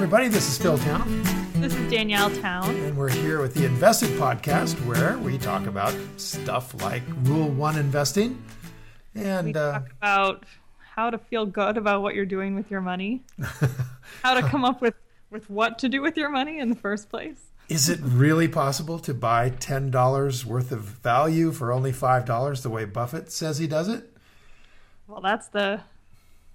everybody. This is Phil Town, This is Danielle Town. and we're here with the Invested Podcast, where we talk about stuff like Rule One investing, and We uh, about how to feel good about what you're doing with your money, how to come up with, with what to do with your money in the first place. is it really possible to buy ten dollars worth of value for only five dollars, the way Buffett says he does it? Well, that's the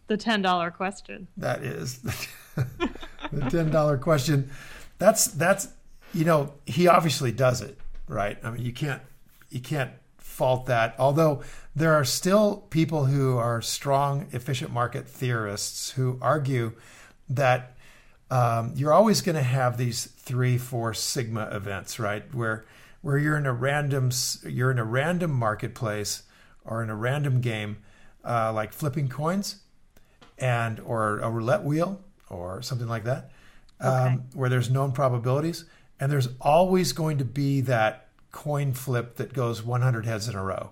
the ten dollar question. That is the ten dollar question. That's that's you know he obviously does it right. I mean you can't you can't fault that. Although there are still people who are strong efficient market theorists who argue that um, you're always going to have these three four sigma events right where where you're in a random you're in a random marketplace or in a random game uh, like flipping coins and or a roulette wheel or something like that, Okay. um, where there's known probabilities, and there's always going to be that coin flip that goes 100 heads in a row,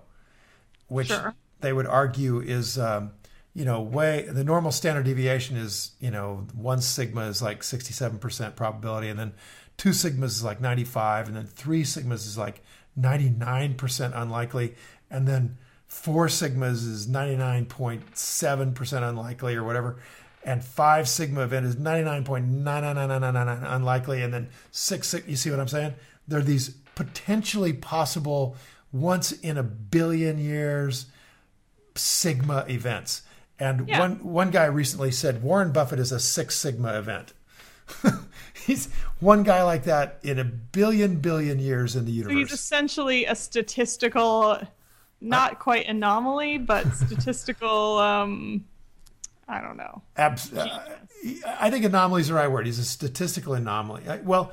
which Sure. they would argue is, um, you know, way the normal standard deviation is, you know, one sigma is like 67% probability, and then two sigmas is like 95, and then three sigmas is like 99% unlikely, and then four sigmas is 99.7% unlikely or whatever and five sigma event is 99.99999 unlikely and then six sig- you see what i'm saying there are these potentially possible once in a billion years sigma events and Yeah. one one guy recently said warren buffett is a six sigma event he's one guy like that in a billion billion years in the So universe he's essentially a statistical, not quite anomaly, but statistical. Um, I don't know. Abs- uh, I think anomaly is the right word. He's a statistical anomaly. I- Well,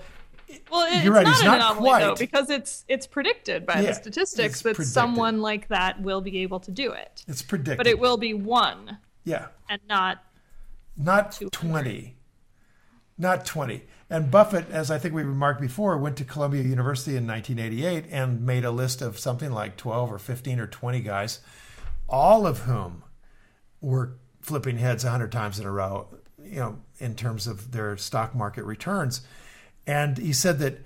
Well, it, You're it's right, not he's an not anomaly though, quite. because it's it's predicted by Yeah, the statistics that predicted. someone like that will be able to do it. it's predicted. But it will be one yeah, and not not 200. 20. Not 20. And Buffett, as I think we remarked before, went to Columbia University in 1988 and made a list of something like 12 or 15 or 20 guys, all of whom were flipping heads 100 times in a row, you know, in terms of their stock market returns. And he said that,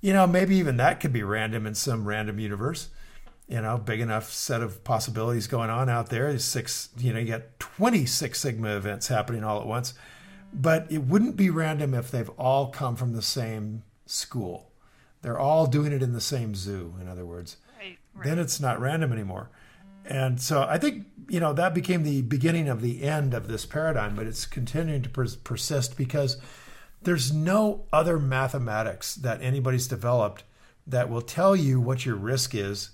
you know, maybe even that could be random in some random universe. You know, big enough set of possibilities going on out there. There's six, you know, you got 26 Sigma events happening all at once. But it wouldn't be random if they've all come from the same school. They're all doing it in the same zoo, in other words right. then it's not random anymore. And so I think you know that became the beginning of the end of this paradigm, but it's continuing to pers- persist because there's no other mathematics that anybody's developed that will tell you what your risk is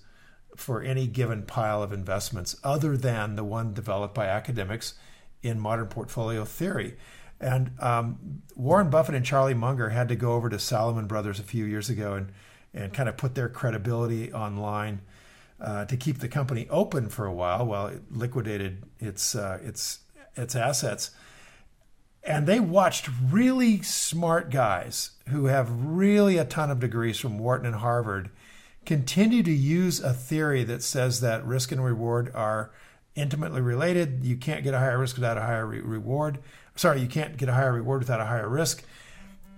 for any given pile of investments other than the one developed by academics in modern portfolio theory. And um, Warren Buffett and Charlie Munger had to go over to Salomon Brothers a few years ago and, and kind of put their credibility online uh, to keep the company open for a while while it liquidated its uh, its its assets. And they watched really smart guys who have really a ton of degrees from Wharton and Harvard continue to use a theory that says that risk and reward are intimately related. You can't get a higher risk without a higher re- reward. Sorry, you can't get a higher reward without a higher risk.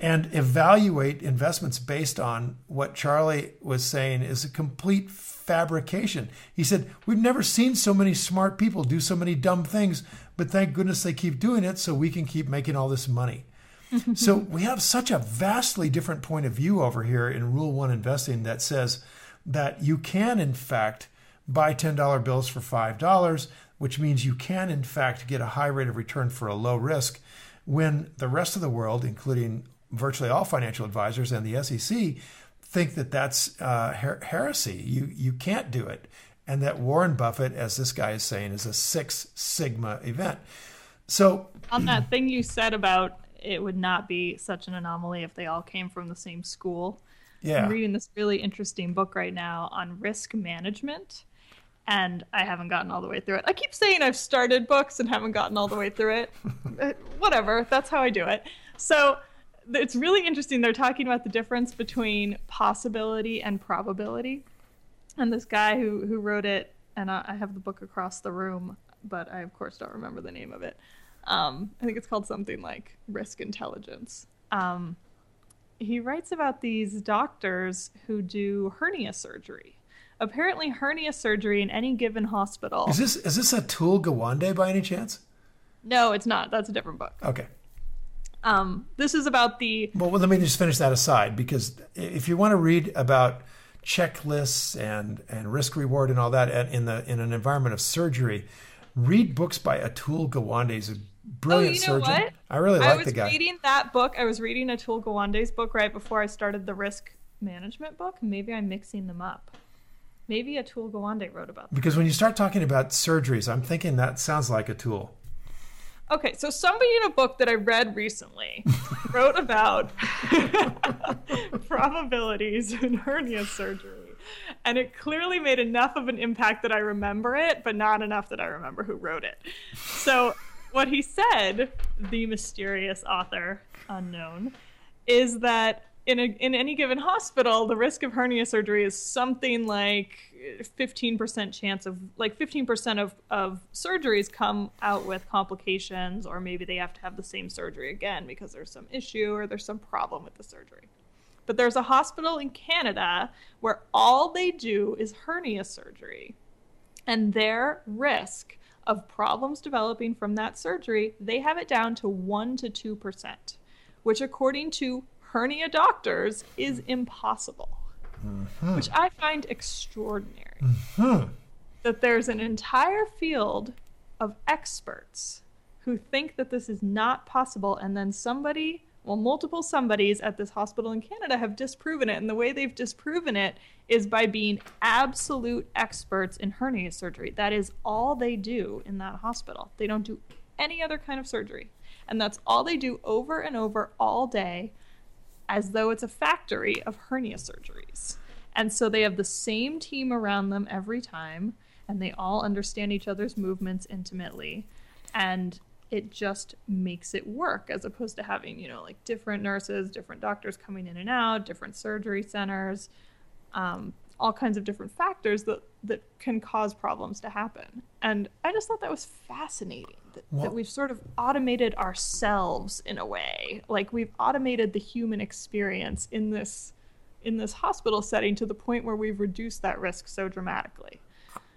And evaluate investments based on what Charlie was saying is a complete fabrication. He said, We've never seen so many smart people do so many dumb things, but thank goodness they keep doing it so we can keep making all this money. so we have such a vastly different point of view over here in Rule 1 investing that says that you can, in fact, buy $10 bills for $5, which means you can, in fact, get a high rate of return for a low risk when the rest of the world, including virtually all financial advisors and the SEC, think that that's uh, her- heresy. You, you can't do it. and that Warren Buffett, as this guy is saying, is a Six Sigma event. So, on that thing you said about it would not be such an anomaly if they all came from the same school. Yeah. I'm reading this really interesting book right now on risk management, and I haven't gotten all the way through it. I keep saying I've started books and haven't gotten all the way through it. Uh, whatever, that's how I do it. So it's really interesting. They're talking about the difference between possibility and probability. And this guy who, who wrote it, and I, I have the book across the room, but I, of course, don't remember the name of it. Um, I think it's called something like Risk Intelligence. Um, he writes about these doctors who do hernia surgery. Apparently, hernia surgery in any given hospital. Is this is this Atul Gawande by any chance? No, it's not. That's a different book. Okay. Um, this is about the. Well, let me just finish that aside because if you want to read about checklists and and risk reward and all that in the in an environment of surgery, read books by Atul Gawande. He's a brilliant oh, you know surgeon. What? I really like the guy. I was reading that book. I was reading Atul Gawande's book right before I started the risk management book. Maybe I'm mixing them up. Maybe Atul Gawande wrote about them. Because when you start talking about surgeries, I'm thinking that sounds like Atul. Okay, so somebody in a book that I read recently wrote about probabilities in hernia surgery. And it clearly made enough of an impact that I remember it, but not enough that I remember who wrote it. So, what he said, the mysterious author, unknown, is that in, a, in any given hospital, the risk of hernia surgery is something like 15% chance of like 15% of, of surgeries come out with complications or maybe they have to have the same surgery again because there's some issue or there's some problem with the surgery. But there's a hospital in canada where all they do is hernia surgery. And their risk of problems developing from that surgery they have it down to 1 to 2% which according to hernia doctors is impossible mm-hmm. which I find extraordinary. Mm-hmm. That there's an entire field of experts who think that this is not possible, and then somebody, well, multiple somebodies at this hospital in Canada have disproven it. And the way they've disproven it is by being absolute experts in hernia surgery. That is all they do in that hospital. They don't do any other kind of surgery. And that's all they do over and over all day as though it's a factory of hernia surgeries. And so they have the same team around them every time, and they all understand each other's movements intimately. And it just makes it work as opposed to having, you know, like different nurses, different doctors coming in and out, different surgery centers, um, all kinds of different factors that, that can cause problems to happen. And I just thought that was fascinating that, that we've sort of automated ourselves in a way. Like we've automated the human experience in this in this hospital setting to the point where we've reduced that risk so dramatically.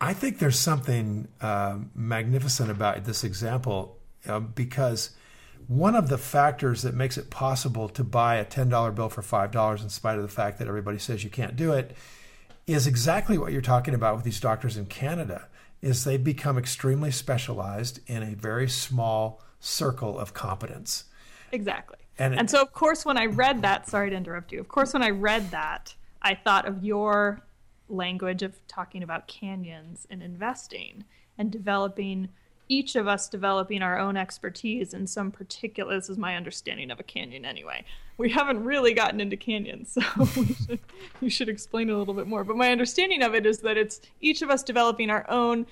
I think there's something uh, magnificent about this example uh, because one of the factors that makes it possible to buy a $10 bill for $5 in spite of the fact that everybody says you can't do it is exactly what you're talking about with these doctors in Canada is they've become extremely specialized in a very small circle of competence. Exactly. And, it, and so, of course, when I read that, sorry to interrupt you. Of course, when I read that, I thought of your language of talking about canyons and investing and developing each of us developing our own expertise in some particular this is my understanding of a canyon anyway. We haven't really gotten into canyons so you should explain a little bit more. But my understanding of it is that it's each of us developing our own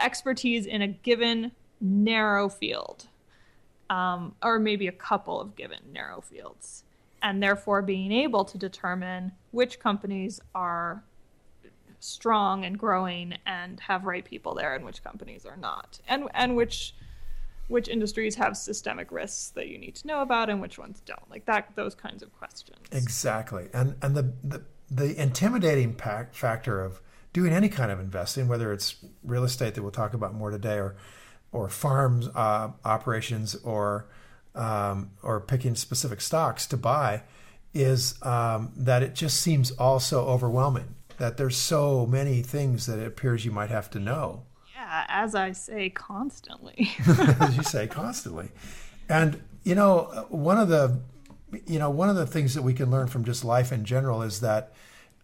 expertise in a given narrow field um, or maybe a couple of given narrow fields and therefore being able to determine which companies are strong and growing and have right people there and which companies are not. And and which which industries have systemic risks that you need to know about and which ones don't. Like that those kinds of questions. Exactly. And and the the, the intimidating factor of doing any kind of investing whether it's real estate that we'll talk about more today or or farms uh, operations or um, or picking specific stocks to buy is um, that it just seems all so overwhelming that there's so many things that it appears you might have to know. Yeah, as I say constantly. as you say constantly. And you know, one of the you know, one of the things that we can learn from just life in general is that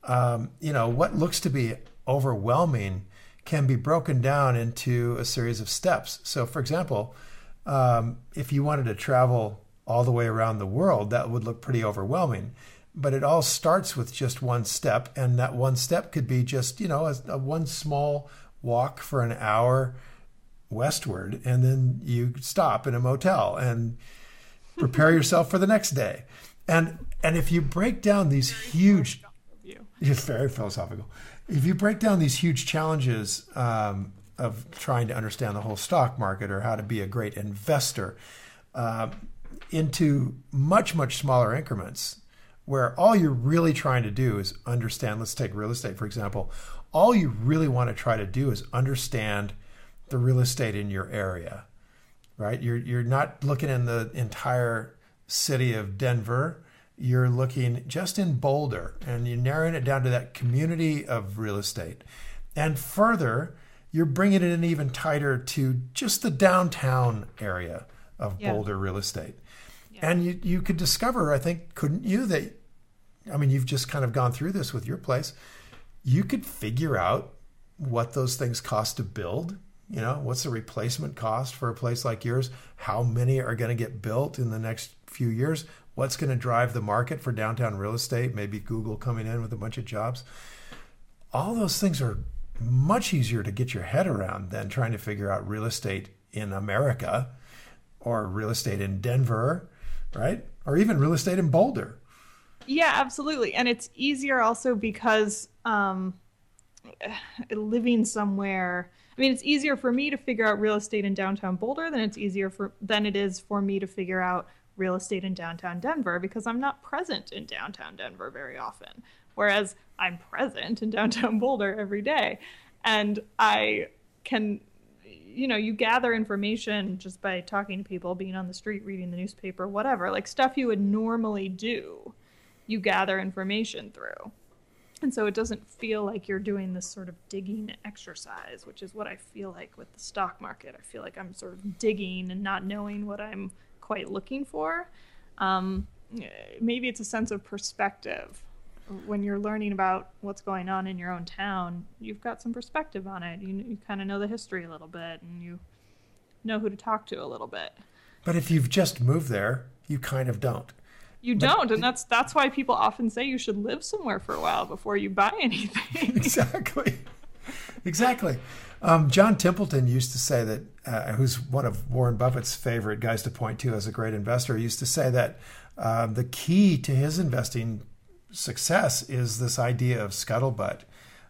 um, you know, what looks to be overwhelming can be broken down into a series of steps. So, for example, um, if you wanted to travel all the way around the world, that would look pretty overwhelming. But it all starts with just one step, and that one step could be just, you know, a, a one small walk for an hour westward, and then you stop in a motel and prepare yourself for the next day. And and if you break down these huge, it's very philosophical. If you break down these huge challenges um, of trying to understand the whole stock market or how to be a great investor uh, into much much smaller increments, where all you're really trying to do is understand. Let's take real estate for example. All you really want to try to do is understand the real estate in your area, right? You're you're not looking in the entire city of Denver. You're looking just in Boulder, and you're narrowing it down to that community of real estate. And further, you're bringing it in even tighter to just the downtown area of yeah. Boulder real estate. And you you could discover, I think, couldn't you, that I mean, you've just kind of gone through this with your place. You could figure out what those things cost to build you know, what's the replacement cost for a place like yours? How many are going to get built in the next few years? What's going to drive the market for downtown real estate? Maybe Google coming in with a bunch of jobs. All those things are much easier to get your head around than trying to figure out real estate in America or real estate in Denver, right? Or even real estate in Boulder. Yeah, absolutely. And it's easier also because um, living somewhere I mean, it's easier for me to figure out real estate in downtown Boulder than it's easier for than it is for me to figure out real estate in downtown Denver because I'm not present in downtown Denver very often. Whereas I'm present in downtown Boulder every day. And I can, you know, you gather information just by talking to people, being on the street, reading the newspaper, whatever, like stuff you would normally do, you gather information through. And so it doesn't feel like you're doing this sort of digging exercise, which is what I feel like with the stock market. I feel like I'm sort of digging and not knowing what I'm quite looking for. Um, maybe it's a sense of perspective. When you're learning about what's going on in your own town, you've got some perspective on it. You, you kind of know the history a little bit and you know who to talk to a little bit. But if you've just moved there, you kind of don't. You don't, and that's that's why people often say you should live somewhere for a while before you buy anything. exactly, exactly. Um, John Templeton used to say that, uh, who's one of Warren Buffett's favorite guys to point to as a great investor, used to say that uh, the key to his investing success is this idea of scuttlebutt,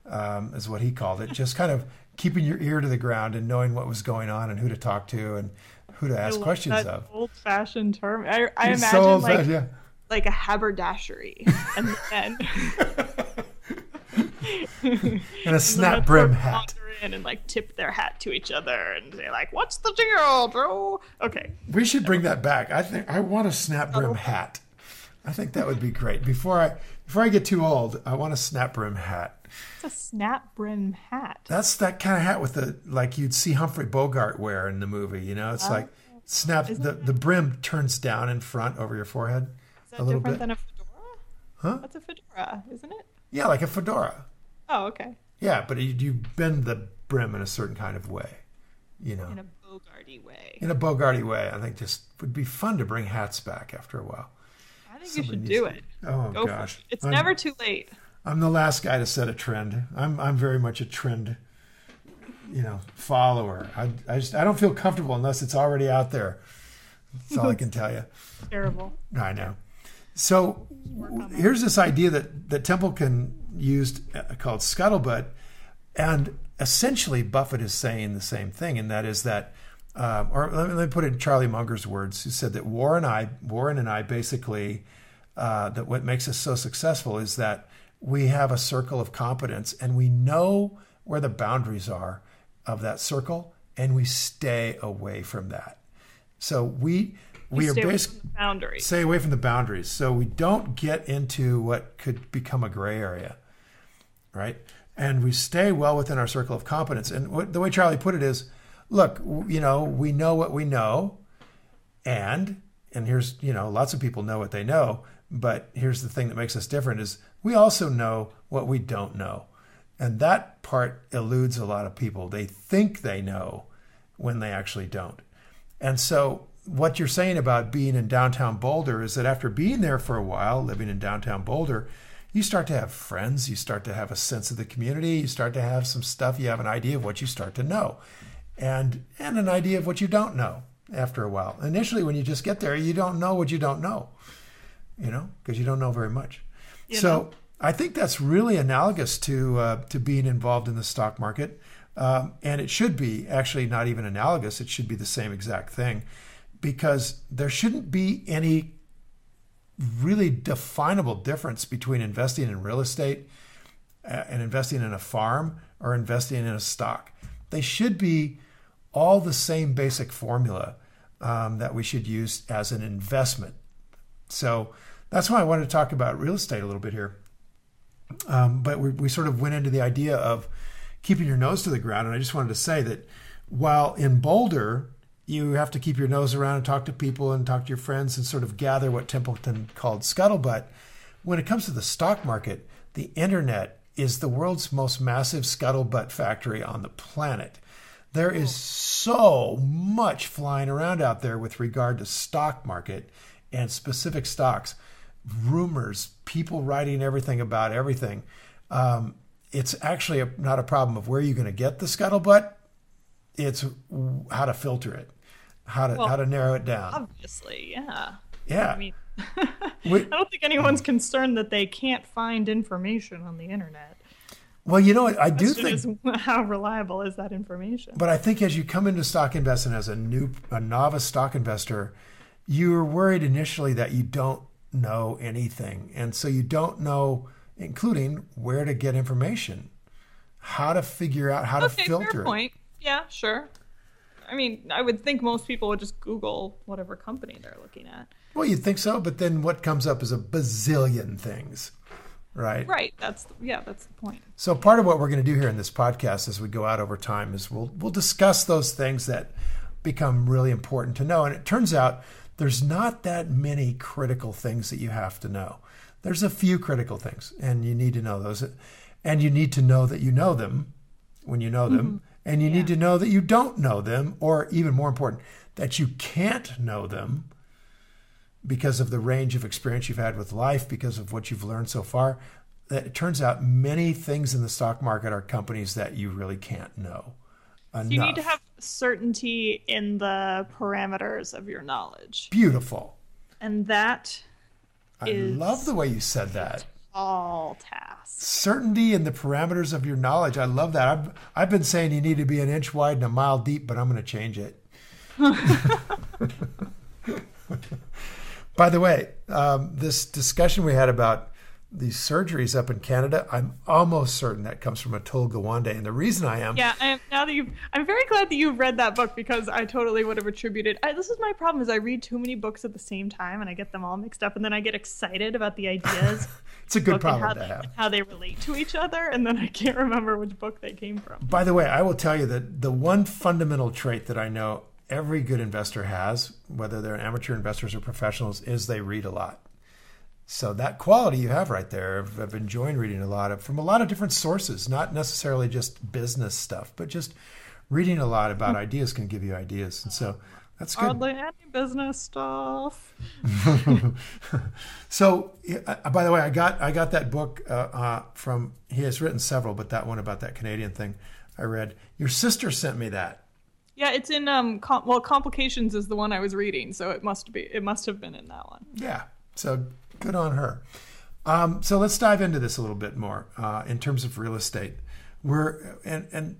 um, is what he called it. Just kind of keeping your ear to the ground and knowing what was going on and who to talk to and who to ask questions of. Old-fashioned term. I, I imagine so like. Yeah like a haberdashery and then and a snap brim hat in and like tip their hat to each other and say like what's the deal bro okay we should bring that back i think i want a snap brim oh. hat i think that would be great before i before i get too old i want a snap brim hat it's a snap brim hat that's that kind of hat with the like you'd see humphrey bogart wear in the movie you know it's oh. like snap the, the brim turns down in front over your forehead Is that a little different bit. than a fedora? Huh? That's a fedora, isn't it? Yeah, like a fedora. Oh, okay. Yeah, but you, you bend the brim in a certain kind of way, you know. In a Bogarty way. In a Bogarty way, I think just would be fun to bring hats back after a while. I think Somebody you should do to, it. Oh Go gosh, it. it's I'm, never too late. I'm the last guy to set a trend. I'm I'm very much a trend, you know, follower. I I just I don't feel comfortable unless it's already out there. That's all I can tell you. Terrible. I know. So here's this idea that, that Templeton used uh, called scuttlebutt. And essentially, Buffett is saying the same thing, and that is that, um, or let me, let me, put it in Charlie Munger's words, who said that Warren, and I, Warren and I basically, uh, that what makes us so successful is that we have a circle of competence and we know where the boundaries are of that circle and we stay away from that. So we we are basically boundaries. Stay away from the boundaries, so we don't get into what could become a gray area, right? And we stay well within our circle of competence. And what, the way Charlie put it is, look, you know, we know what we know, and and here's you know, lots of people know what they know, but here's the thing that makes us different is we also know what we don't know. And that part eludes a lot of people. They think they know when they actually don't. And so, what you're saying about being in downtown Boulder is that after being there for a while, living in downtown Boulder, you start to have friends, you start to have a sense of the community, you start to have some stuff, you have an idea of what you start to know, and and an idea of what you don't know after a while. Initially, when you just get there, you don't know what you don't know, you know, because you don't know very much. You so know. I think that's really analogous to uh, to being involved in the stock market. Um, and it should be actually not even analogous, it should be the same exact thing because there shouldn't be any really definable difference between investing in real estate uh, and investing in a farm or investing in a stock. They should be all the same basic formula um, that we should use as an investment. So that's why I wanted to talk about real estate a little bit here. Um, but we, we sort of went into the idea of keeping your nose to the ground. And I just wanted to say that while in Boulder, you have to keep your nose around and talk to people and talk to your friends and sort of gather what Templeton called scuttlebutt. When it comes to the stock market, the internet is the world's most massive scuttlebutt factory on the planet. There is so much flying around out there with regard to stock market and specific stocks, rumors, people writing everything about everything. Um, it's actually a, not a problem of where you're going to get the scuttlebutt. It's how to filter it, how to well, how to narrow it down. Obviously, yeah. Yeah. I mean, I don't think anyone's concerned that they can't find information on the internet. Well, you know, I do think how reliable is that information. But I think as you come into stock investing as a new, a novice stock investor, you're worried initially that you don't know anything, and so you don't know including where to get information, how to figure out how okay, to filter fair point. Yeah, sure. I mean, I would think most people would just Google whatever company they're looking at. Well, you'd think so, but then what comes up is a bazillion things, right? Right. That's yeah. That's the point. So part of what we're going to do here in this podcast, as we go out over time, is we'll we'll discuss those things that become really important to know. And it turns out there's not that many critical things that you have to know. There's a few critical things, and you need to know those. And you need to know that you know them when you know them. Mm-hmm. And you yeah. need to know that you don't know them, or even more important, that you can't know them because of the range of experience you've had with life, because of what you've learned so far. That it turns out many things in the stock market are companies that you really can't know. Enough. So you need to have certainty in the parameters of your knowledge. Beautiful. And that I love the way you said that. All tasks. Certainty in the parameters of your knowledge. I love that. I've, I've been saying you need to be an inch wide and a mile deep, but I'm going to change it. By the way, um, this discussion we had about these surgeries up in Canada, I'm almost certain that comes from Atul Gawande. And the reason I am, yeah, I am, now that you, I'm very glad that you've read that book because I totally would have attributed. I, this is my problem: is I read too many books at the same time and I get them all mixed up, and then I get excited about the ideas. it's a good problem how, to have. How they relate to each other, and then I can't remember which book they came from. By the way, I will tell you that the one fundamental trait that I know every good investor has, whether they're amateur investors or professionals, is they read a lot. So that quality you have right there, I've, I've enjoyed reading a lot of from a lot of different sources, not necessarily just business stuff, but just reading a lot about ideas can give you ideas, and so that's good. Hardly any business stuff. so, uh, by the way, I got I got that book uh, uh, from. He has written several, but that one about that Canadian thing, I read. Your sister sent me that. Yeah, it's in um. Com- well, complications is the one I was reading, so it must be. It must have been in that one. Yeah. So Good on her. Um, so let's dive into this a little bit more uh, in terms of real estate. We're and and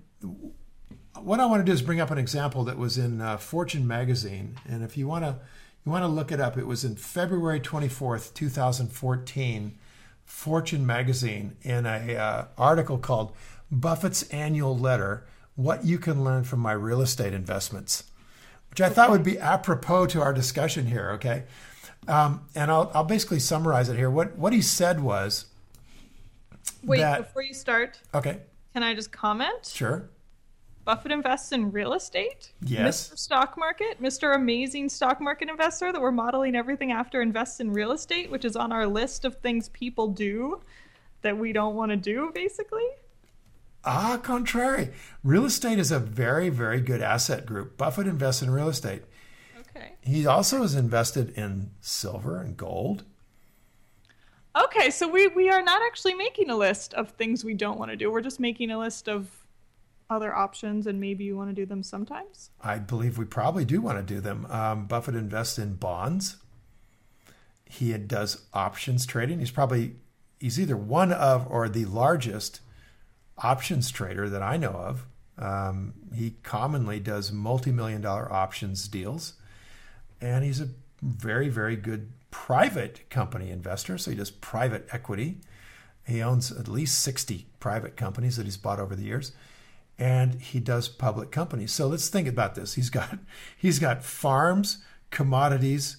what I want to do is bring up an example that was in uh, Fortune magazine, and if you want to you want to look it up, it was in February twenty fourth, two thousand fourteen. Fortune magazine in a uh, article called "Buffett's Annual Letter: What You Can Learn from My Real Estate Investments," which I thought would be apropos to our discussion here. Okay, um, and I'll, I'll basically summarize it here. What what he said was. Wait, that, before you start. Okay. Can I just comment? Sure. Buffett invests in real estate. Yes. Mr. Stock Market, Mr. Amazing Stock Market Investor that we're modeling everything after invests in real estate, which is on our list of things people do that we don't want to do, basically. Ah, contrary. Real estate is a very, very good asset group. Buffett invests in real estate. Okay. He also is invested in silver and gold. Okay, so we, we are not actually making a list of things we don't want to do. We're just making a list of other options, and maybe you want to do them sometimes. I believe we probably do want to do them. Um, Buffett invests in bonds. He does options trading. He's probably he's either one of or the largest options trader that I know of. Um, he commonly does multi-million dollar options deals, and he's a very very good private company investor. So he does private equity. He owns at least 60 private companies that he's bought over the years. And he does public companies. So let's think about this. He's got he's got farms, commodities,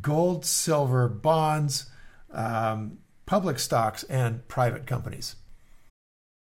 gold, silver, bonds, um, public stocks, and private companies.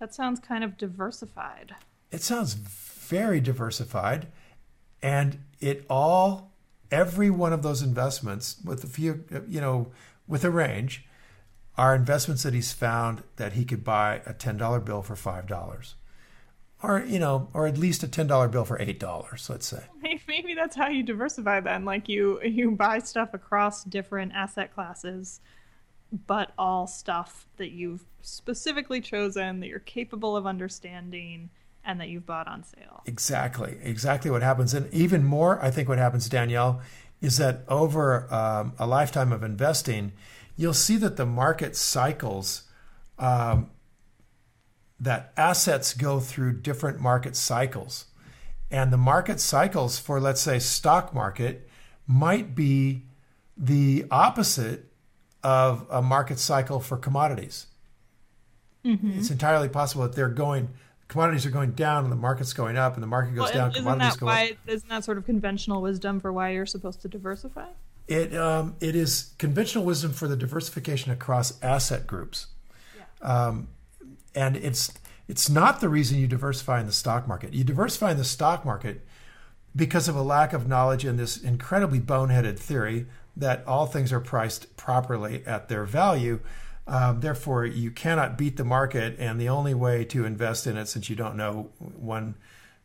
That sounds kind of diversified. It sounds very diversified. And it all, every one of those investments, with a few, you know, with a range, are investments that he's found that he could buy a $10 bill for $5 or you know or at least a $10 bill for $8 let's say maybe that's how you diversify then like you you buy stuff across different asset classes but all stuff that you've specifically chosen that you're capable of understanding and that you've bought on sale. Exactly exactly what happens. And even more i think what happens danielle is that over um, a lifetime of investing you'll see that the market cycles um, that assets go through different market cycles. And the market cycles for let's say stock market might be the opposite of a market cycle for commodities mm-hmm. it's entirely possible that they're going commodities are going down and the market's going up and the market goes well, down isn't commodities that go why, up isn't that sort of conventional wisdom for why you're supposed to diversify it um, it is conventional wisdom for the diversification across asset groups, yeah. um, and it's it's not the reason you diversify in the stock market. You diversify in the stock market because of a lack of knowledge in this incredibly boneheaded theory that all things are priced properly at their value. Um, therefore, you cannot beat the market, and the only way to invest in it, since you don't know one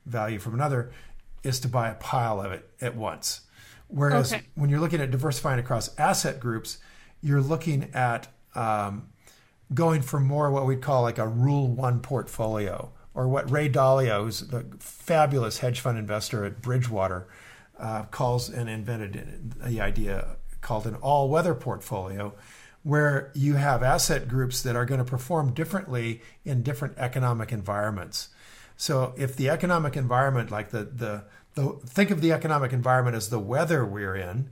value from another, is to buy a pile of it at once. Whereas okay. when you're looking at diversifying across asset groups, you're looking at um, going for more what we'd call like a rule one portfolio, or what Ray Dalio, who's the fabulous hedge fund investor at Bridgewater, uh, calls and invented the idea called an all weather portfolio, where you have asset groups that are going to perform differently in different economic environments. So if the economic environment, like the the the, think of the economic environment as the weather we're in.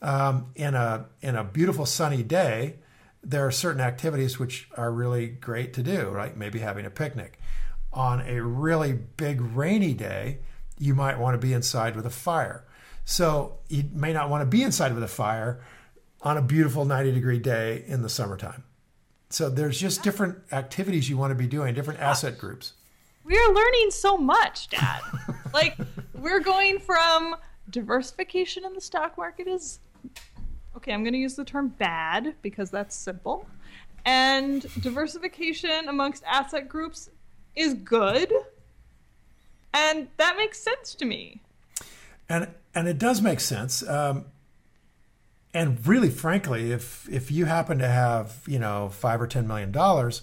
Um, in a in a beautiful sunny day, there are certain activities which are really great to do, right? Maybe having a picnic. On a really big rainy day, you might want to be inside with a fire. So you may not want to be inside with a fire on a beautiful 90 degree day in the summertime. So there's just different activities you want to be doing, different asset groups. We are learning so much, Dad. like we're going from diversification in the stock market is okay, I'm going to use the term bad because that's simple. And diversification amongst asset groups is good. And that makes sense to me. And and it does make sense. Um, and really, frankly, if if you happen to have you know five or ten million dollars,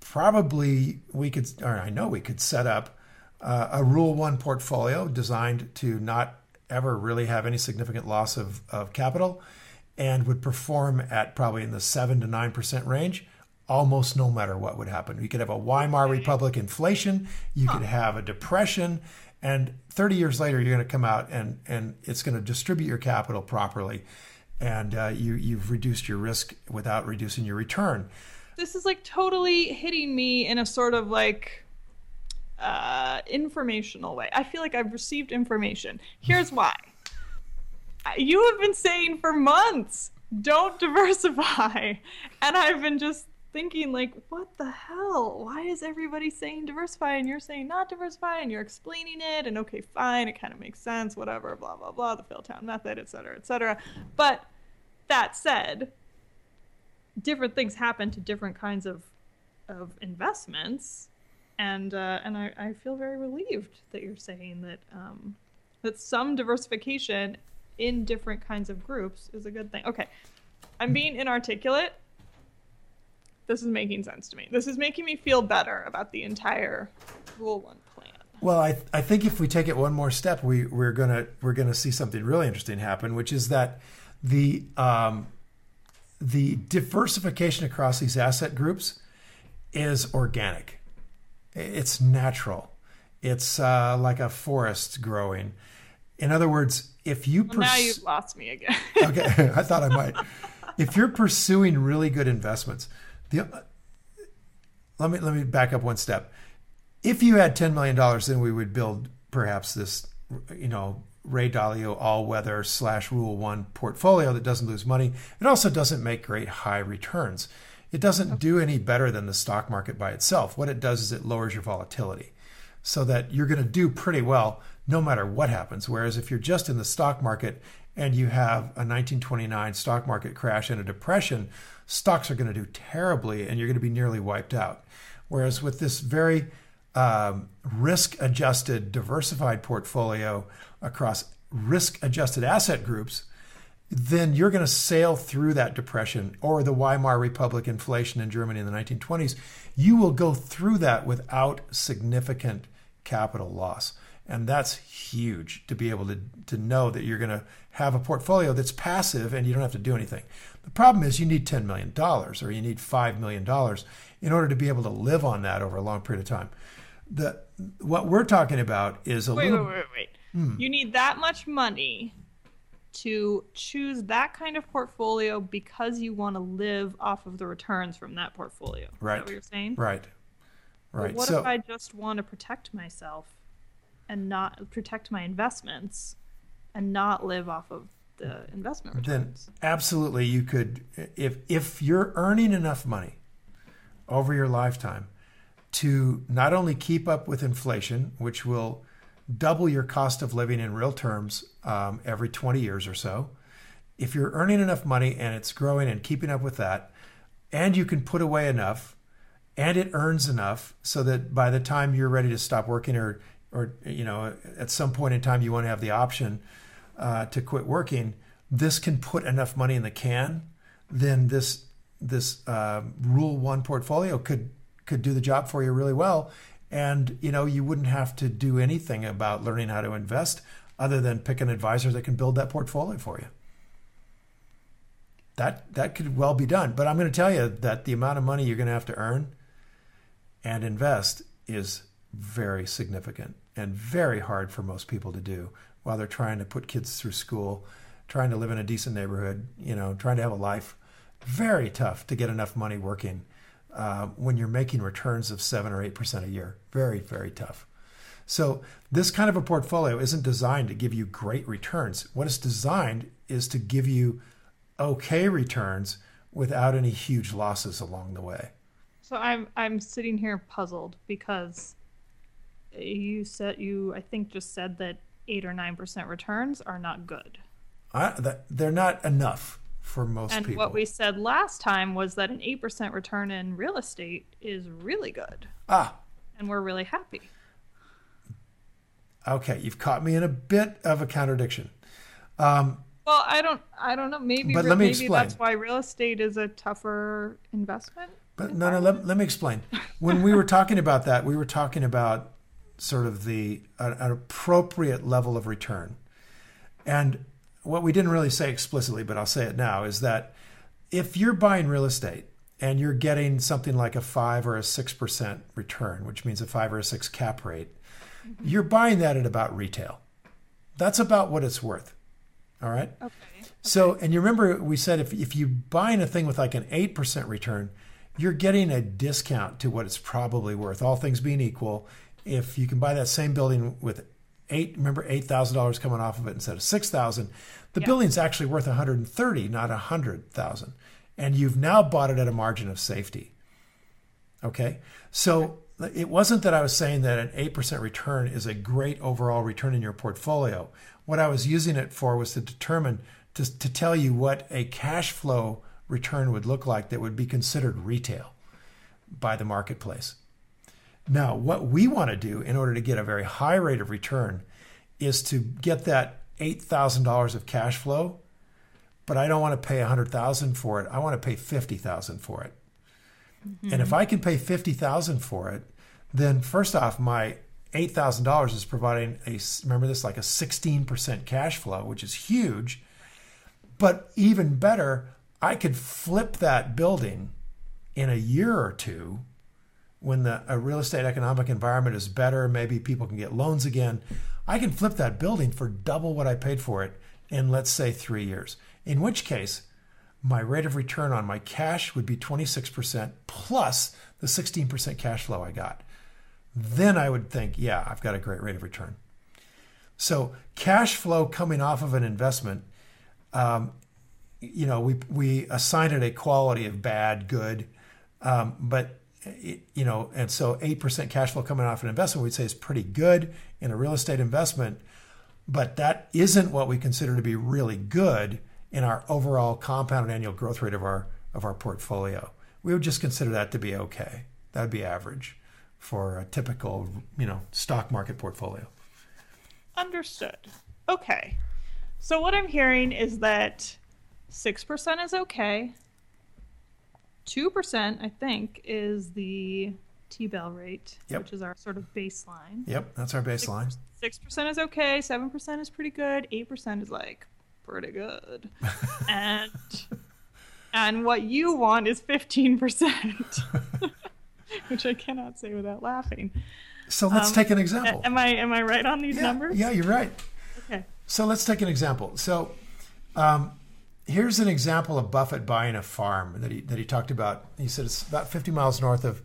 probably we could, or I know we could set up uh, a Rule One portfolio designed to not ever really have any significant loss of, of capital and would perform at probably in the seven to nine percent range almost no matter what would happen. You could have a Weimar Republic inflation, you could have a depression, and 30 years later, you're going to come out and, and it's going to distribute your capital properly. And uh, you, you've reduced your risk without reducing your return this is like totally hitting me in a sort of like uh, informational way. I feel like I've received information. Here's why. You have been saying for months, don't diversify. And I've been just thinking, like, what the hell? Why is everybody saying diversify and you're saying not diversify and you're explaining it? And okay, fine, it kind of makes sense, whatever, blah, blah, blah, the Phil Town method, et cetera, et cetera. But that said, different things happen to different kinds of of investments and uh, and I, I feel very relieved that you're saying that um, that some diversification in different kinds of groups is a good thing. Okay, I'm being inarticulate. This is making sense to me. This is making me feel better about the entire Rule One plan. Well, I I think if we take it one more step, we we're gonna we're gonna see something really interesting happen, which is that the um, the diversification across these asset groups is organic it's natural. It's uh, like a forest growing. In other words, if you well, pers- now you've lost me again. okay, I thought I might. If you're pursuing really good investments, the uh, let me let me back up one step. If you had ten million dollars, then we would build perhaps this, you know, Ray Dalio all weather slash Rule One portfolio that doesn't lose money. It also doesn't make great high returns. It doesn't do any better than the stock market by itself. What it does is it lowers your volatility so that you're going to do pretty well no matter what happens. Whereas if you're just in the stock market and you have a 1929 stock market crash and a depression, stocks are going to do terribly and you're going to be nearly wiped out. Whereas with this very um, risk adjusted, diversified portfolio across risk adjusted asset groups, then you're going to sail through that depression or the Weimar Republic inflation in Germany in the 1920s. You will go through that without significant capital loss. And that's huge to be able to, to know that you're going to have a portfolio that's passive and you don't have to do anything. The problem is you need $10 million or you need $5 million in order to be able to live on that over a long period of time. The, what we're talking about is a wait, little. Wait, wait, wait. Hmm. You need that much money to choose that kind of portfolio because you want to live off of the returns from that portfolio. Right. Is that what you're saying? Right. Right. But what so, if I just want to protect myself and not protect my investments and not live off of the investment returns? Then absolutely you could if if you're earning enough money over your lifetime to not only keep up with inflation, which will double your cost of living in real terms um, every 20 years or so. If you're earning enough money and it's growing and keeping up with that, and you can put away enough, and it earns enough so that by the time you're ready to stop working or or you know at some point in time you want to have the option uh, to quit working, this can put enough money in the can. Then this this uh, Rule One portfolio could could do the job for you really well, and you know you wouldn't have to do anything about learning how to invest other than pick an advisor that can build that portfolio for you. That that could well be done. But i'm going to tell you that the amount of money you're going to have to earn and invest is very significant and very hard for most people to do while they're trying to put kids through school trying to live in a decent neighborhood you know trying to have a life very tough to get enough money working uh, when you're making returns of seven or eight percent a year. Very, very tough. So this kind of a portfolio isn't designed to give you great returns. What it's designed is to give you okay returns without any huge losses along the way. So I'm I'm sitting here puzzled because you said you I think just said that eight or nine percent returns are not good. I, that, they're not enough for most and people. what we said last time was that an 8% return in real estate is really good. Ah. And we're really happy. Okay, you've caught me in a bit of a contradiction. Um, well, I don't I don't know, maybe but let me maybe explain. that's why real estate is a tougher investment. But no, no, let, let me explain. When we were talking about that, we were talking about sort of the an appropriate level of return. And what we didn't really say explicitly, but I'll say it now, is that if you're buying real estate and you're getting something like a five or a six percent return, which means a five or a six cap rate, mm-hmm. you're buying that at about retail. That's about what it's worth. All right. Okay. So, and you remember we said if if you buying a thing with like an eight percent return, you're getting a discount to what it's probably worth, all things being equal, if you can buy that same building with eight, remember eight thousand dollars coming off of it instead of six thousand, the Yeah. building's actually worth one hundred and thirty, not a hundred thousand, and you've now bought it at a margin of safety. Okay, so it wasn't that I was saying that an eight percent return is a great overall return in your portfolio. What I was using it for was to determine to, to tell you what a cash flow return would look like that would be considered retail by the marketplace. Now, what we want to do in order to get a very high rate of return is to get that $8,000 of cash flow, but I don't want to pay 100,000 for it. I want to pay 50,000 for it. And if mm-hmm. I can pay 50,000 for it, then first off my $8,000 is providing a remember this like a 16% cash flow, which is huge. But even better, I could flip that building in a year or two when the a real estate economic environment is better, maybe people can get loans again. I can flip that building for double what I paid for it in let's say 3 years. In which case, my rate of return on my cash would be 26% plus the 16% cash flow I got. Then I would think, yeah, I've got a great rate of return. So cash flow coming off of an investment um, you know, we we assign it a quality of bad, good, um, but you know, and so eight percent cash flow coming off an investment, we'd say is pretty good in a real estate investment, but that isn't what we consider to be really good in our overall compound annual growth rate of our of our portfolio. We would just consider that to be okay. That would be average for a typical, you know, stock market portfolio. Understood. Okay. So what I'm hearing is that 6% is okay. 2%, I think, is the T Bill rate, Yep. which is our sort of baseline. Yep, that's our baseline. 6% is okay, 7% is pretty good, 8% is like pretty good. and and what you want is 15%. which I cannot say without laughing. So let's Um, take an example. Am I am I right on these yeah, numbers? yeah, you're right. Okay. So let's take an example. So um, here's an example of Buffett buying a farm that he that he talked about. He said it's about 50 miles north of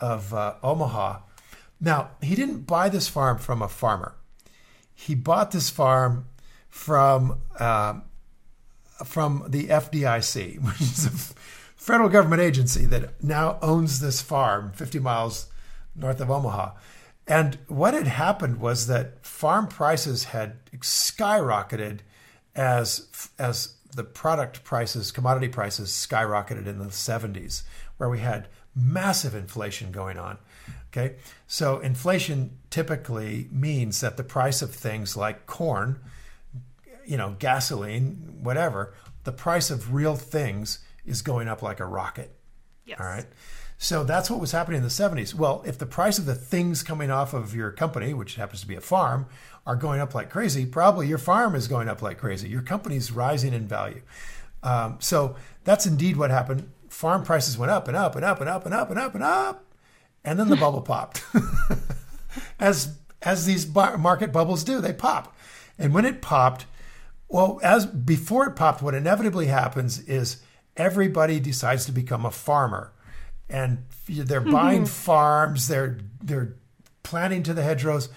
of uh, Omaha. Now he didn't buy this farm from a farmer. He bought this farm from um from the FDIC, which is a federal government agency that now owns this farm 50 miles north of Omaha. And what had happened was that farm prices had skyrocketed as as the product prices, commodity prices skyrocketed in the 70s, where we had massive inflation going on. Okay, so inflation typically means that the price of things like corn, you know, gasoline, whatever, the price of real things is going up like a rocket. Yes. All right. So that's what was happening in the 70s. Well, if the price of the things coming off of your company, which happens to be a farm, are going up like crazy, probably your farm is going up like crazy. Your company's rising in value. Um, so that's indeed what happened. Farm prices went up and up and up and up and up and up and up, and then the bubble popped. as as these bar- market bubbles do, they pop. And when it popped, well, as before it popped, what inevitably happens is everybody decides to become a farmer, and they're buying farms. They're they're planting to the hedgerows,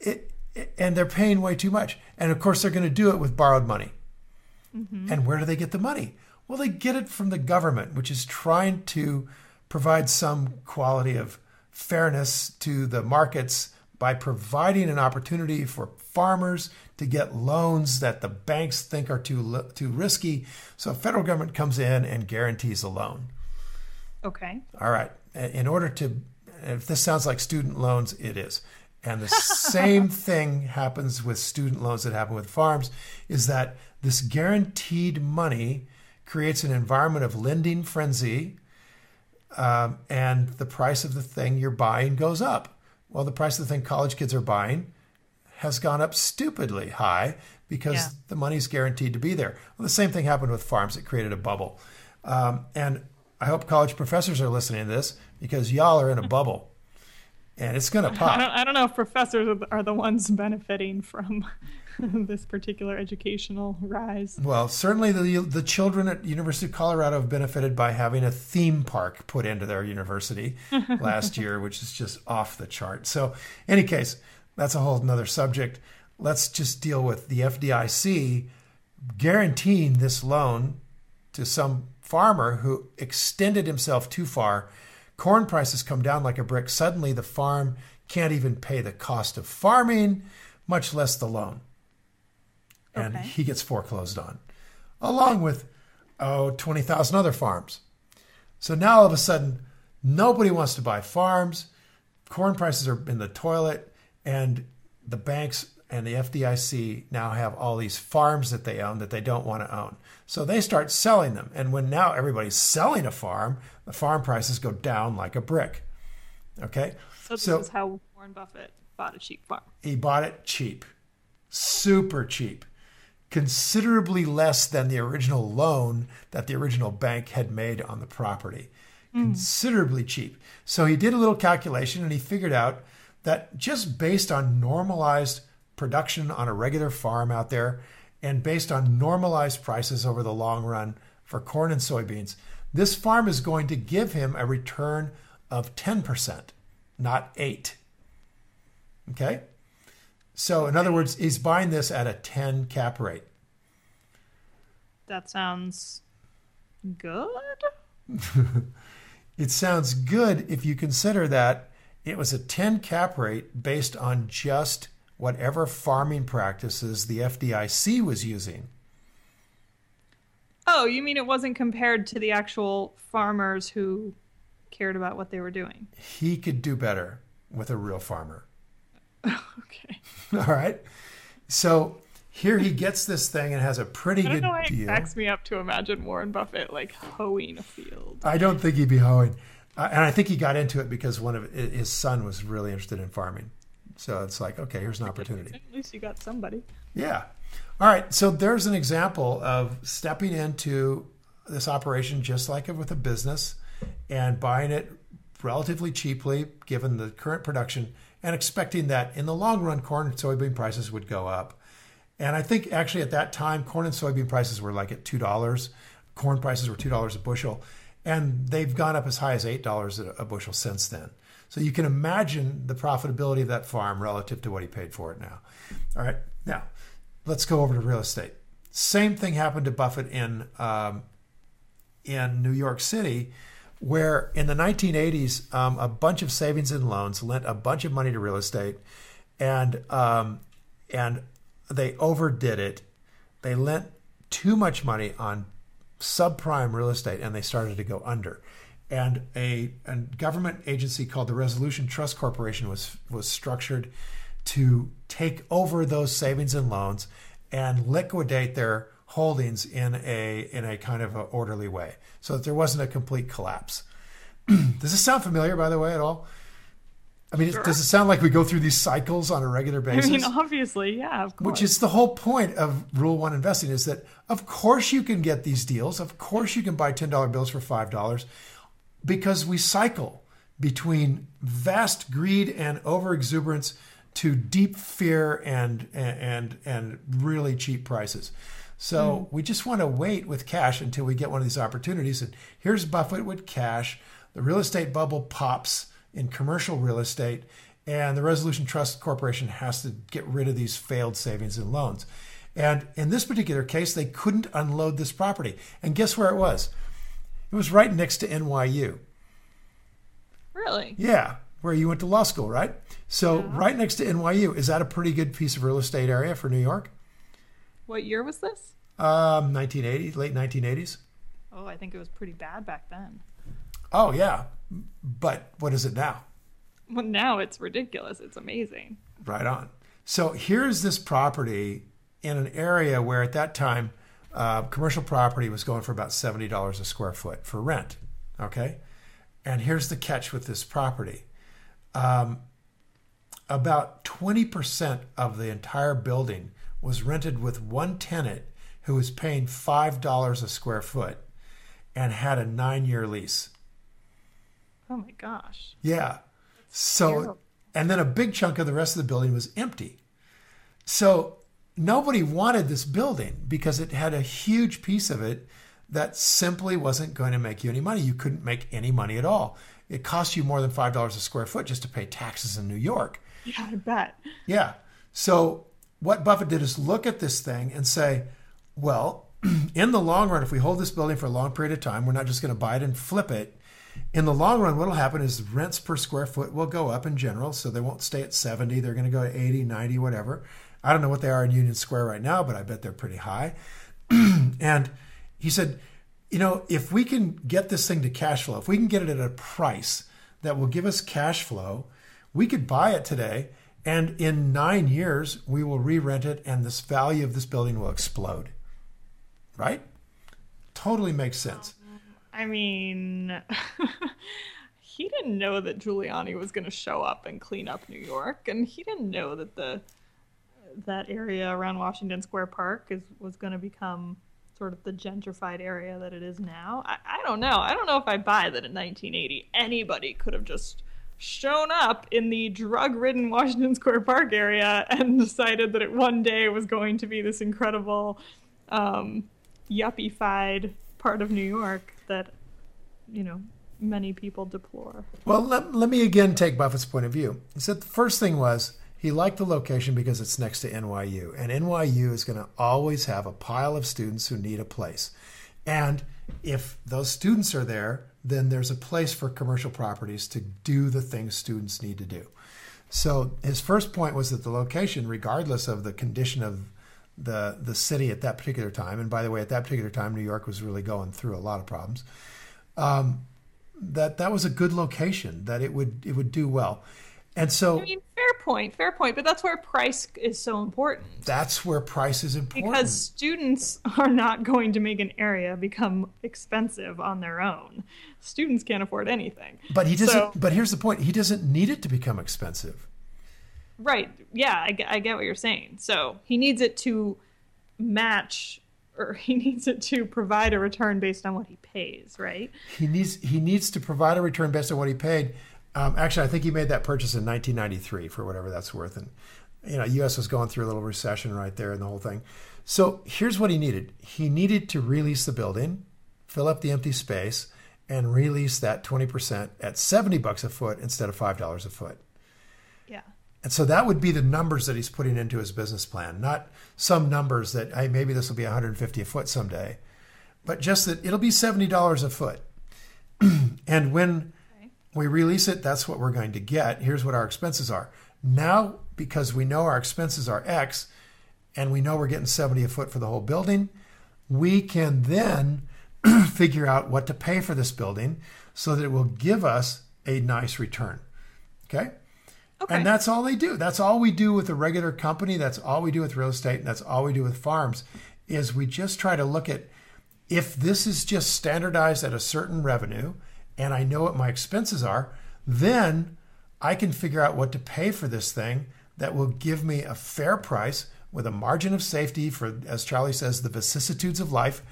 it, and they're paying way too much. And of course, they're going to do it with borrowed money. Mm-hmm. And where do they get the money? Well, they get it from the government, which is trying to provide some quality of fairness to the markets by providing an opportunity for farmers to get loans that the banks think are too too risky. So, federal government comes in and guarantees a loan. Okay. All right. In order to, if this sounds like student loans, it is. And the same thing happens with student loans that happen with farms is that this guaranteed money creates an environment of lending frenzy, um, and the price of the thing you're buying goes up. Well, the price of the thing college kids are buying has gone up stupidly high because Yeah. the money's guaranteed to be there. Well, the same thing happened with farms. It created a bubble. Um, and I hope college professors are listening to this because y'all are in a bubble and it's going to I pop. don't, I don't know if professors are the, are the ones benefiting from this particular educational rise. Well, certainly the the children at University of Colorado have benefited by having a theme park put into their university last year, which is just off the chart. So, any case, that's a whole another subject. Let's just deal with the FDIC guaranteeing this loan to some farmer who extended himself too far. Corn prices come down like a brick. Suddenly, the farm can't even pay the cost of farming, much less the loan and Okay. he gets foreclosed on, along with oh 20,000 other farms. So now all of a sudden, nobody wants to buy farms. Corn prices are in the toilet, and the banks and the FDIC now have all these farms that they own that they don't want to own. So they start selling them. And when now everybody's selling a farm, the farm prices go down like a brick. Okay? So this So- is how Warren Buffett bought a cheap farm. he bought it cheap, super cheap, considerably less than the original loan that the original bank had made on the property. Hmm. Considerably cheap. So he did a little calculation and he figured out that just based on normalized production on a regular farm out there and based on normalized prices over the long run for corn and soybeans, this farm is going to give him a return of 10%, not 8. Okay? So, in other words, he's buying this at a 10 cap rate. That sounds good. It sounds good if you consider that it was a 10 cap rate based on just whatever farming practices the FDIC was using. Oh, you mean it wasn't compared to the actual farmers who cared about what they were doing? He could do better with a real farmer. Okay. All right. So here he gets this thing and has a pretty I don't good know why it deal. cracks me up to imagine Warren Buffett like hoeing a field. I don't think he'd be hoeing. Uh, and I think he got into it because one of his son was really interested in farming. So it's like, okay, here's an opportunity. At least you got somebody. Yeah. All right. So there's an example of stepping into this operation just like with a business and buying it relatively cheaply given the current production and expecting that in the long run corn and soybean prices would go up. And I think actually at that time corn and soybean prices were like at $2. Corn prices were $2 a bushel and they've gone up as high as $8 a bushel since then. So you can imagine the profitability of that farm relative to what he paid for it now. All right. Now, let's go over to real estate. Same thing happened to Buffett in um, in New York City, where in the 1980s, um, a bunch of savings and loans lent a bunch of money to real estate, and um, and they overdid it. They lent too much money on subprime real estate, and they started to go under. And a, a government agency called the Resolution Trust Corporation was was structured to take over those savings and loans and liquidate their holdings in a in a kind of a orderly way, so that there wasn't a complete collapse. Does this sound familiar, by the way, at all? I mean, does it sound like we go through these cycles on a regular basis? I mean, obviously, yeah, of course. Which is the whole point of Rule One investing is that of course you can get these deals. Of course you can buy ten dollar bills for five dollars, because we cycle between vast greed and overexuberance to deep fear and and and really cheap prices. So hmm. we just want to wait with cash until we get one of these opportunities. And here's Buffett with cash. The real estate bubble pops in commercial real estate, and the Resolution Trust Corporation has to get rid of these failed savings and loans. And in this particular case, they couldn't unload this property. And guess where it was? It was right next to NYU. really. Yeah, where you went to law school, right? So, right next to NYU. Is that a pretty good piece of real estate area for New York? What year was this? Um, 1980, late 1980s. Oh, I think it was pretty bad back then. Oh, yeah. But what is it now? Well, now it's ridiculous. It's amazing. Right on. So here's this property in an area where at that time uh, commercial property was going for about seventy dollars a square foot for rent. Okay, and here's the catch with this property: um, about twenty percent of the entire building was rented with one tenant who was paying five dollars a square foot and had a nine-year lease. Oh my gosh. Yeah. So, terrible. and then a big chunk of the rest of the building was empty. So, nobody wanted this building because it had a huge piece of it that simply wasn't going to make you any money. You couldn't make any money at all. It cost you more than $5 a square foot just to pay taxes in New York. Yeah, I bet. Yeah. So what Buffett did is look at this thing and say, well, in the long run, if we hold this building for a long period of time, we're not just going to buy it and flip it. In the long run, what will happen is rents per square foot will go up in general. So they won't stay at 70. They're going to go to 80, 90, whatever. I don't know what they are in Union Square right now, but I bet they're pretty high. and he said, you know, if we can get this thing to cash flow, if we can get it at a price that will give us cash flow, we could buy it today. And in nine years, we will re rent it and this value of this building will explode. Right? Totally makes sense. Um, I mean, he didn't know that Giuliani was going to show up and clean up New York, and he didn't know that the that area around Washington Square Park is was going to become sort of the gentrified area that it is now. I, I don't know. I don't know if I buy that in 1980 anybody could have just shown up in the drug-ridden Washington Square Park area and decided that it one day was going to be this incredible um, yuppified part of New York that you know many people deplore. Well, let, let me again take Buffett's point of view. He said the first thing was he liked the location because it's next to NYU, and NYU is going to always have a pile of students who need a place. And if those students are there, then there's a place for commercial properties to do the things students need to do. So his first point was that the location, regardless of the condition of the the city at that particular time, and by the way, at that particular time, New York was really going through a lot of problems. Um, that that was a good location. That it would it would do well. And so, I mean, fair point, fair point. But that's where price is so important. That's where price is important. Because students are not going to make an area become expensive on their own. Students can't afford anything. But he doesn't. So, but here's the point: he doesn't need it to become expensive. Right. Yeah, I, I get what you're saying. So he needs it to match or he needs it to provide a return based on what he pays, right? He needs he needs to provide a return based on what he paid. Um, actually, I think he made that purchase in 1993 for whatever that's worth, and you know, U.S. was going through a little recession right there and the whole thing. So here's what he needed: he needed to release the building, fill up the empty space, and release that 20% at 70 bucks a foot instead of five dollars a foot. Yeah. And so that would be the numbers that he's putting into his business plan, not some numbers that hey, maybe this will be 150 a foot someday, but just that it'll be $70 a foot. and when we release it, that's what we're going to get. Here's what our expenses are. Now, because we know our expenses are X and we know we're getting 70 a foot for the whole building, we can then figure out what to pay for this building so that it will give us a nice return. Okay? okay? And that's all they do. That's all we do with a regular company. That's all we do with real estate. And that's all we do with farms is we just try to look at if this is just standardized at a certain revenue – and I know what my expenses are, then I can figure out what to pay for this thing that will give me a fair price with a margin of safety for, as Charlie says, the vicissitudes of life.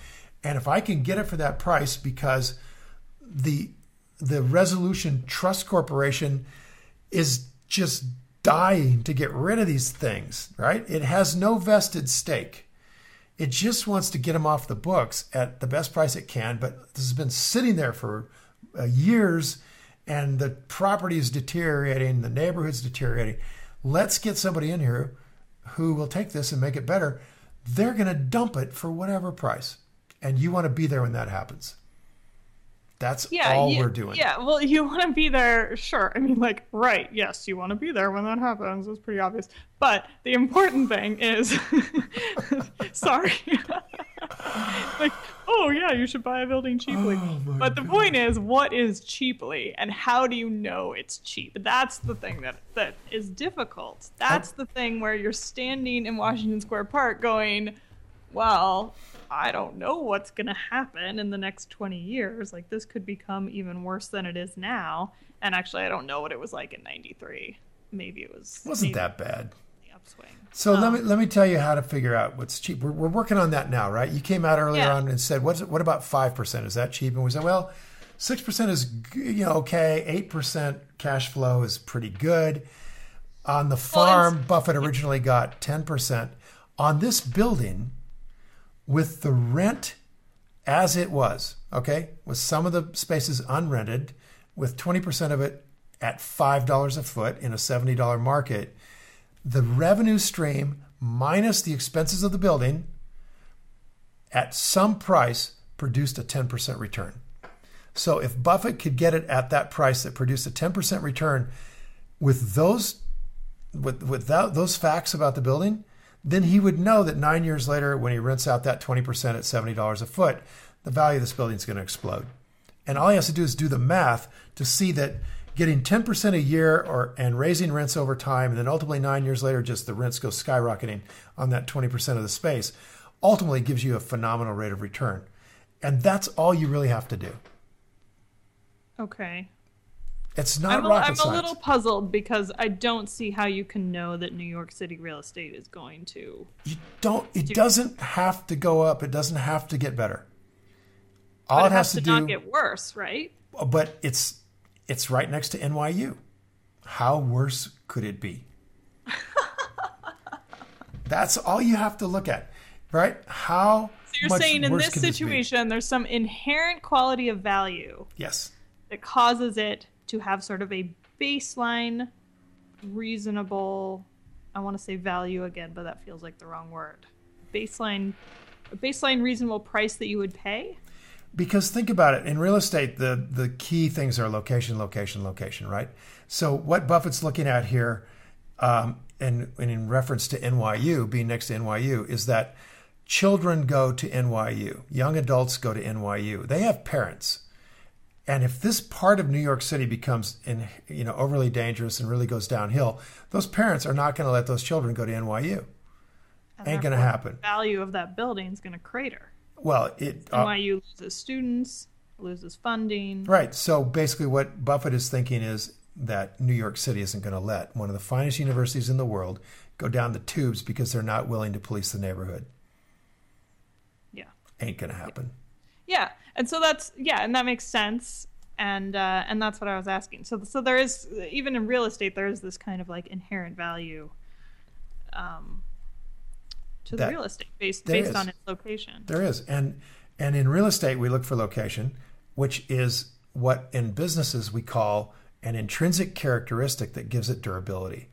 And if I can get it for that price because the the Resolution Trust Corporation is just dying to get rid of these things, right? It has no vested stake. It just wants to get them off the books at the best price it can, but this has been sitting there for uh, years and the property is deteriorating, the neighborhood's deteriorating. Let's get somebody in here who will take this and make it better. They're going to dump it for whatever price. And you want to be there when that happens. That's yeah, all you, we're doing. Yeah, well, you want to be there, sure. I mean, like, right, yes, you want to be there when that happens. It's pretty obvious. But the important thing is, sorry, like, oh yeah, you should buy a building cheaply. Oh, but the God. point is, what is cheaply, and how do you know it's cheap? That's the thing that that is difficult. That's the thing where you're standing in Washington Square Park, going, well, I don't know what's going to happen in the next 20 years. Like, this could become even worse than it is now. And actually, I don't know what it was like in 93. Maybe it was. Wasn't that bad. The upswing. So um, let me let me tell you how to figure out what's cheap. We're, we're working on that now, right? You came out earlier yeah. on and said, "What's what about five percent? Is that cheap?" And we said, "Well, six percent is you know okay. Eight percent cash flow is pretty good." On the farm, well, Buffett originally got ten percent on this building with the rent as it was, okay, with some of the spaces unrented, with 20% of it at $5 a foot in a $70 market, the revenue stream minus the expenses of the building at some price produced a 10% return. So if Buffett could get it at that price that produced a 10% return with those with without those facts about the building, then he would know that 9 years later when he rents out that 20% at $70 a foot, the value of this building is going to explode. And all he has to do is do the math to see that getting 10% a year or and raising rents over time and then ultimately 9 years later just the rents go skyrocketing on that 20% of the space ultimately gives you a phenomenal rate of return. And that's all you really have to do. Okay. It's not I'm, a, rocket I'm a little puzzled because I don't see how you can know that New York City real estate is going to. You don't. It doesn't have to go up. It doesn't have to get better. All But it has to, to do, not get worse, right? but it's it's right next to NYU. How worse could it be? That's all you have to look at, right? How So you're much saying in this situation, there's some inherent quality of value Yes. that causes it to have sort of a baseline, reasonable. I want to say value again, but that feels like the wrong word. Baseline, a baseline reasonable price that you would pay. Because think about it, in real estate, the the key things are location, location, location, right? So what Buffett's looking at here, um, and, and in reference to NYU being next to NYU, is that children go to NYU, young adults go to NYU. They have parents, and if this part of New York City becomes in, you know overly dangerous and really goes downhill, those parents are not going to let those children go to NYU. and Ain't gonna happen. The value of that building is going to crater. Well, it uh, NYU loses students, loses funding. Right. So basically, what Buffett is thinking is that New York City isn't going to let one of the finest universities in the world go down the tubes because they're not willing to police the neighborhood. Yeah. Ain't going to happen. Yeah, and so that's yeah, and that makes sense, and uh, and that's what I was asking. So so there is even in real estate there is this kind of like inherent value, um, to the real estate based based is. on its location. There is, and and in real estate we look for location, which is what in businesses we call an intrinsic characteristic that gives it durability.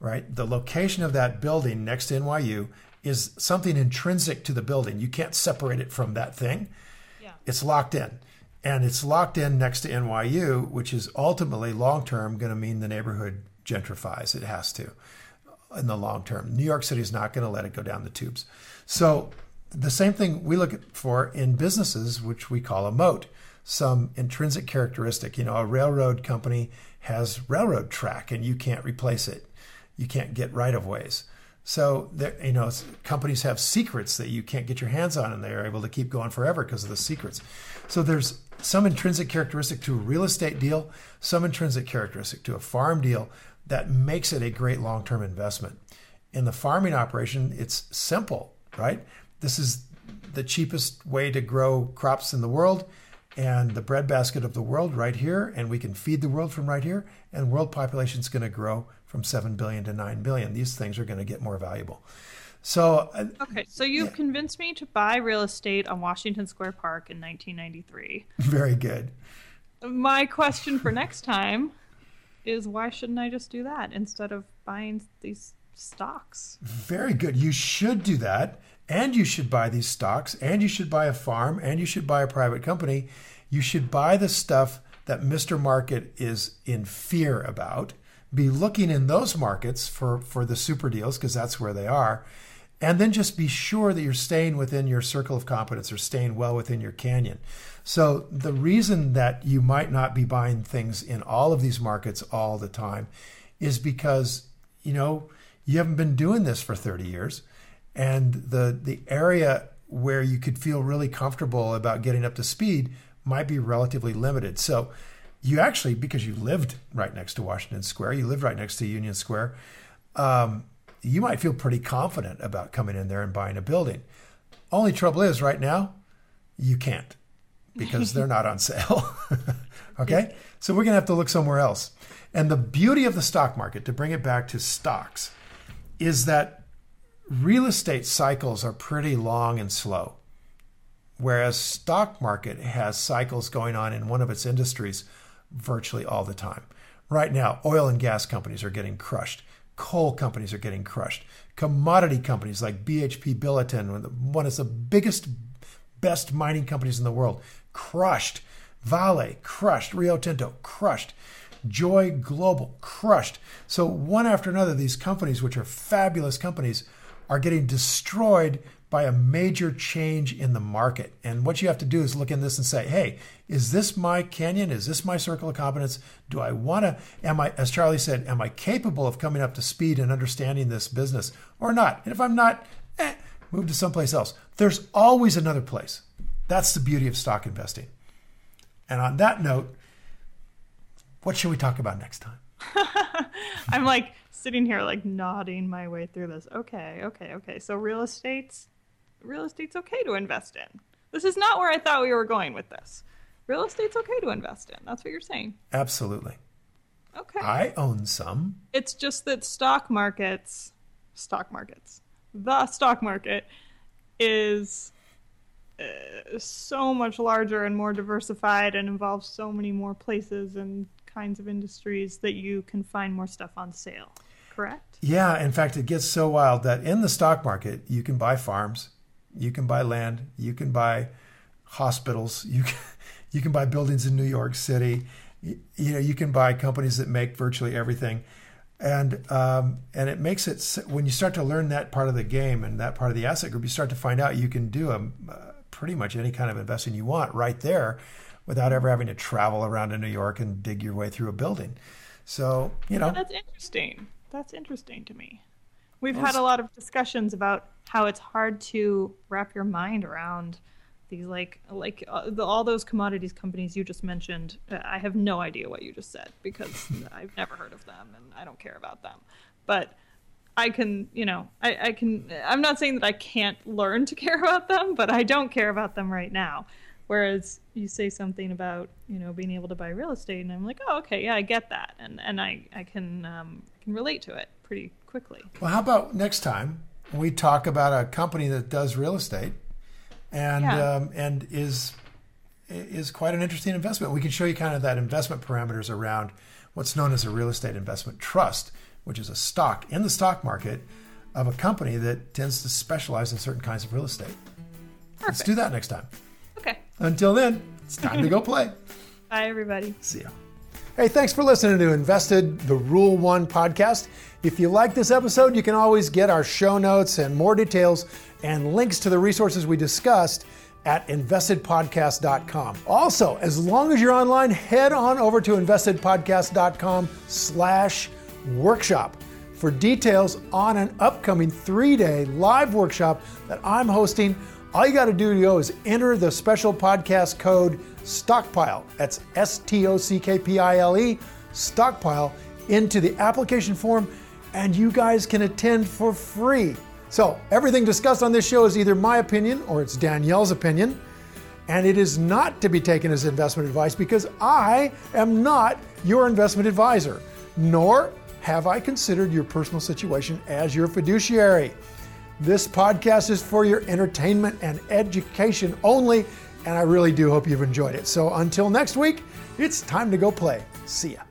Right. The location of that building next to NYU is something intrinsic to the building. You can't separate it from that thing. It's locked in. And it's locked in next to NYU, which is ultimately long term going to mean the neighborhood gentrifies. It has to in the long term. New York City is not going to let it go down the tubes. So, the same thing we look for in businesses, which we call a moat, some intrinsic characteristic. You know, a railroad company has railroad track and you can't replace it. You can't get right of ways. So there, you know, companies have secrets that you can't get your hands on, and they are able to keep going forever because of the secrets. So there's some intrinsic characteristic to a real estate deal, some intrinsic characteristic to a farm deal that makes it a great long-term investment. In the farming operation, it's simple, right? This is the cheapest way to grow crops in the world and the breadbasket of the world right here, and we can feed the world from right here, and world population is going to grow from 7 billion to 9 billion. These things are going to get more valuable. So, uh, Okay, so you've convinced me to buy real estate on Washington Square Park in 1993. very good. My question for next time is why shouldn't I just do that instead of buying these stocks? Very good. You should do that. And you should buy these stocks. And you should buy a farm. And you should buy a private company. You should buy the stuff that Mr. Market is in fear about. Be looking in those markets for, for the super deals because that's where they are. And then just be sure that you're staying within your circle of competence or staying well within your canyon. So, the reason that you might not be buying things in all of these markets all the time is because, you know, you haven't been doing this for 30 years. And the, the area where you could feel really comfortable about getting up to speed might be relatively limited. So, you actually, because you lived right next to Washington Square, you lived right next to Union Square, um, you might feel pretty confident about coming in there and buying a building. Only trouble is, right now, you can't because they're not on sale. okay? So we're going to have to look somewhere else. And the beauty of the stock market, to bring it back to stocks, is that real estate cycles are pretty long and slow, whereas stock market has cycles going on in one of its industries virtually all the time. Right now, oil and gas companies are getting crushed. Coal companies are getting crushed. Commodity companies like BHP Billiton, one of the biggest, best mining companies in the world, crushed. Vale, crushed. Rio Tinto, crushed. Joy Global, crushed. So, one after another, these companies, which are fabulous companies, are getting destroyed by a major change in the market. And what you have to do is look in this and say, hey, is this my canyon? Is this my circle of competence? Do I want to, am I, as Charlie said, am I capable of coming up to speed and understanding this business or not? And if I'm not, eh, move to someplace else. There's always another place. That's the beauty of stock investing. And on that note, what should we talk about next time? I'm like sitting here, like nodding my way through this. Okay, okay, okay. So real estate's real estate's okay to invest in. This is not where I thought we were going with this. Real estate's okay to invest in. That's what you're saying. Absolutely. Okay. I own some. It's just that stock markets, stock markets, the stock market is uh, so much larger and more diversified and involves so many more places and kinds of industries that you can find more stuff on sale. Correct? Yeah. In fact, it gets so wild that in the stock market, you can buy farms, you can buy land, you can buy hospitals, you can, you can buy buildings in New York City. You, you know, you can buy companies that make virtually everything and um, and it makes it when you start to learn that part of the game and that part of the asset group, you start to find out you can do a, uh, pretty much any kind of investing you want right there, without ever having to travel around to New York and dig your way through a building. So you know that's interesting. That's interesting to me. We've had a lot of discussions about how it's hard to wrap your mind around these like like uh, the, all those commodities companies you just mentioned. Uh, i have no idea what you just said because i've never heard of them and i don't care about them. But i can you know I, I can i'm not saying that i can't learn to care about them but i don't care about them right now. Whereas you say something about you know being able to buy real estate and i'm like oh okay yeah i get that. And and i i can um, can relate to it pretty quickly well how about next time we talk about a company that does real estate and yeah. um, and is is quite an interesting investment. We can show you kind of that investment parameters around what's known as a real estate investment trust, which is a stock in the stock market of a company that tends to specialize in certain kinds of real estate. Perfect. Let's do that next time. Okay. Until then, it's time to go play. Bye, everybody. See ya. Hey, thanks for listening to Invested, the Rule One podcast. If you like this episode, you can always get our show notes and more details and links to the resources we discussed at investedpodcast.com. Also, as long as you're online, head on over to investedpodcast.com slash workshop for details on an upcoming three-day live workshop that I'm hosting. All you got to do to go is enter the special podcast code STOCKPILE. That's S-T-O-C-K-P-I-L-E, STOCKPILE, into the application form, and you guys can attend for free. So, everything discussed on this show is either my opinion or it's Danielle's opinion, and it is not to be taken as investment advice because I am not your investment advisor, nor have I considered your personal situation as your fiduciary. This podcast is for your entertainment and education only, and I really do hope you've enjoyed it. So, until next week, it's time to go play. See ya.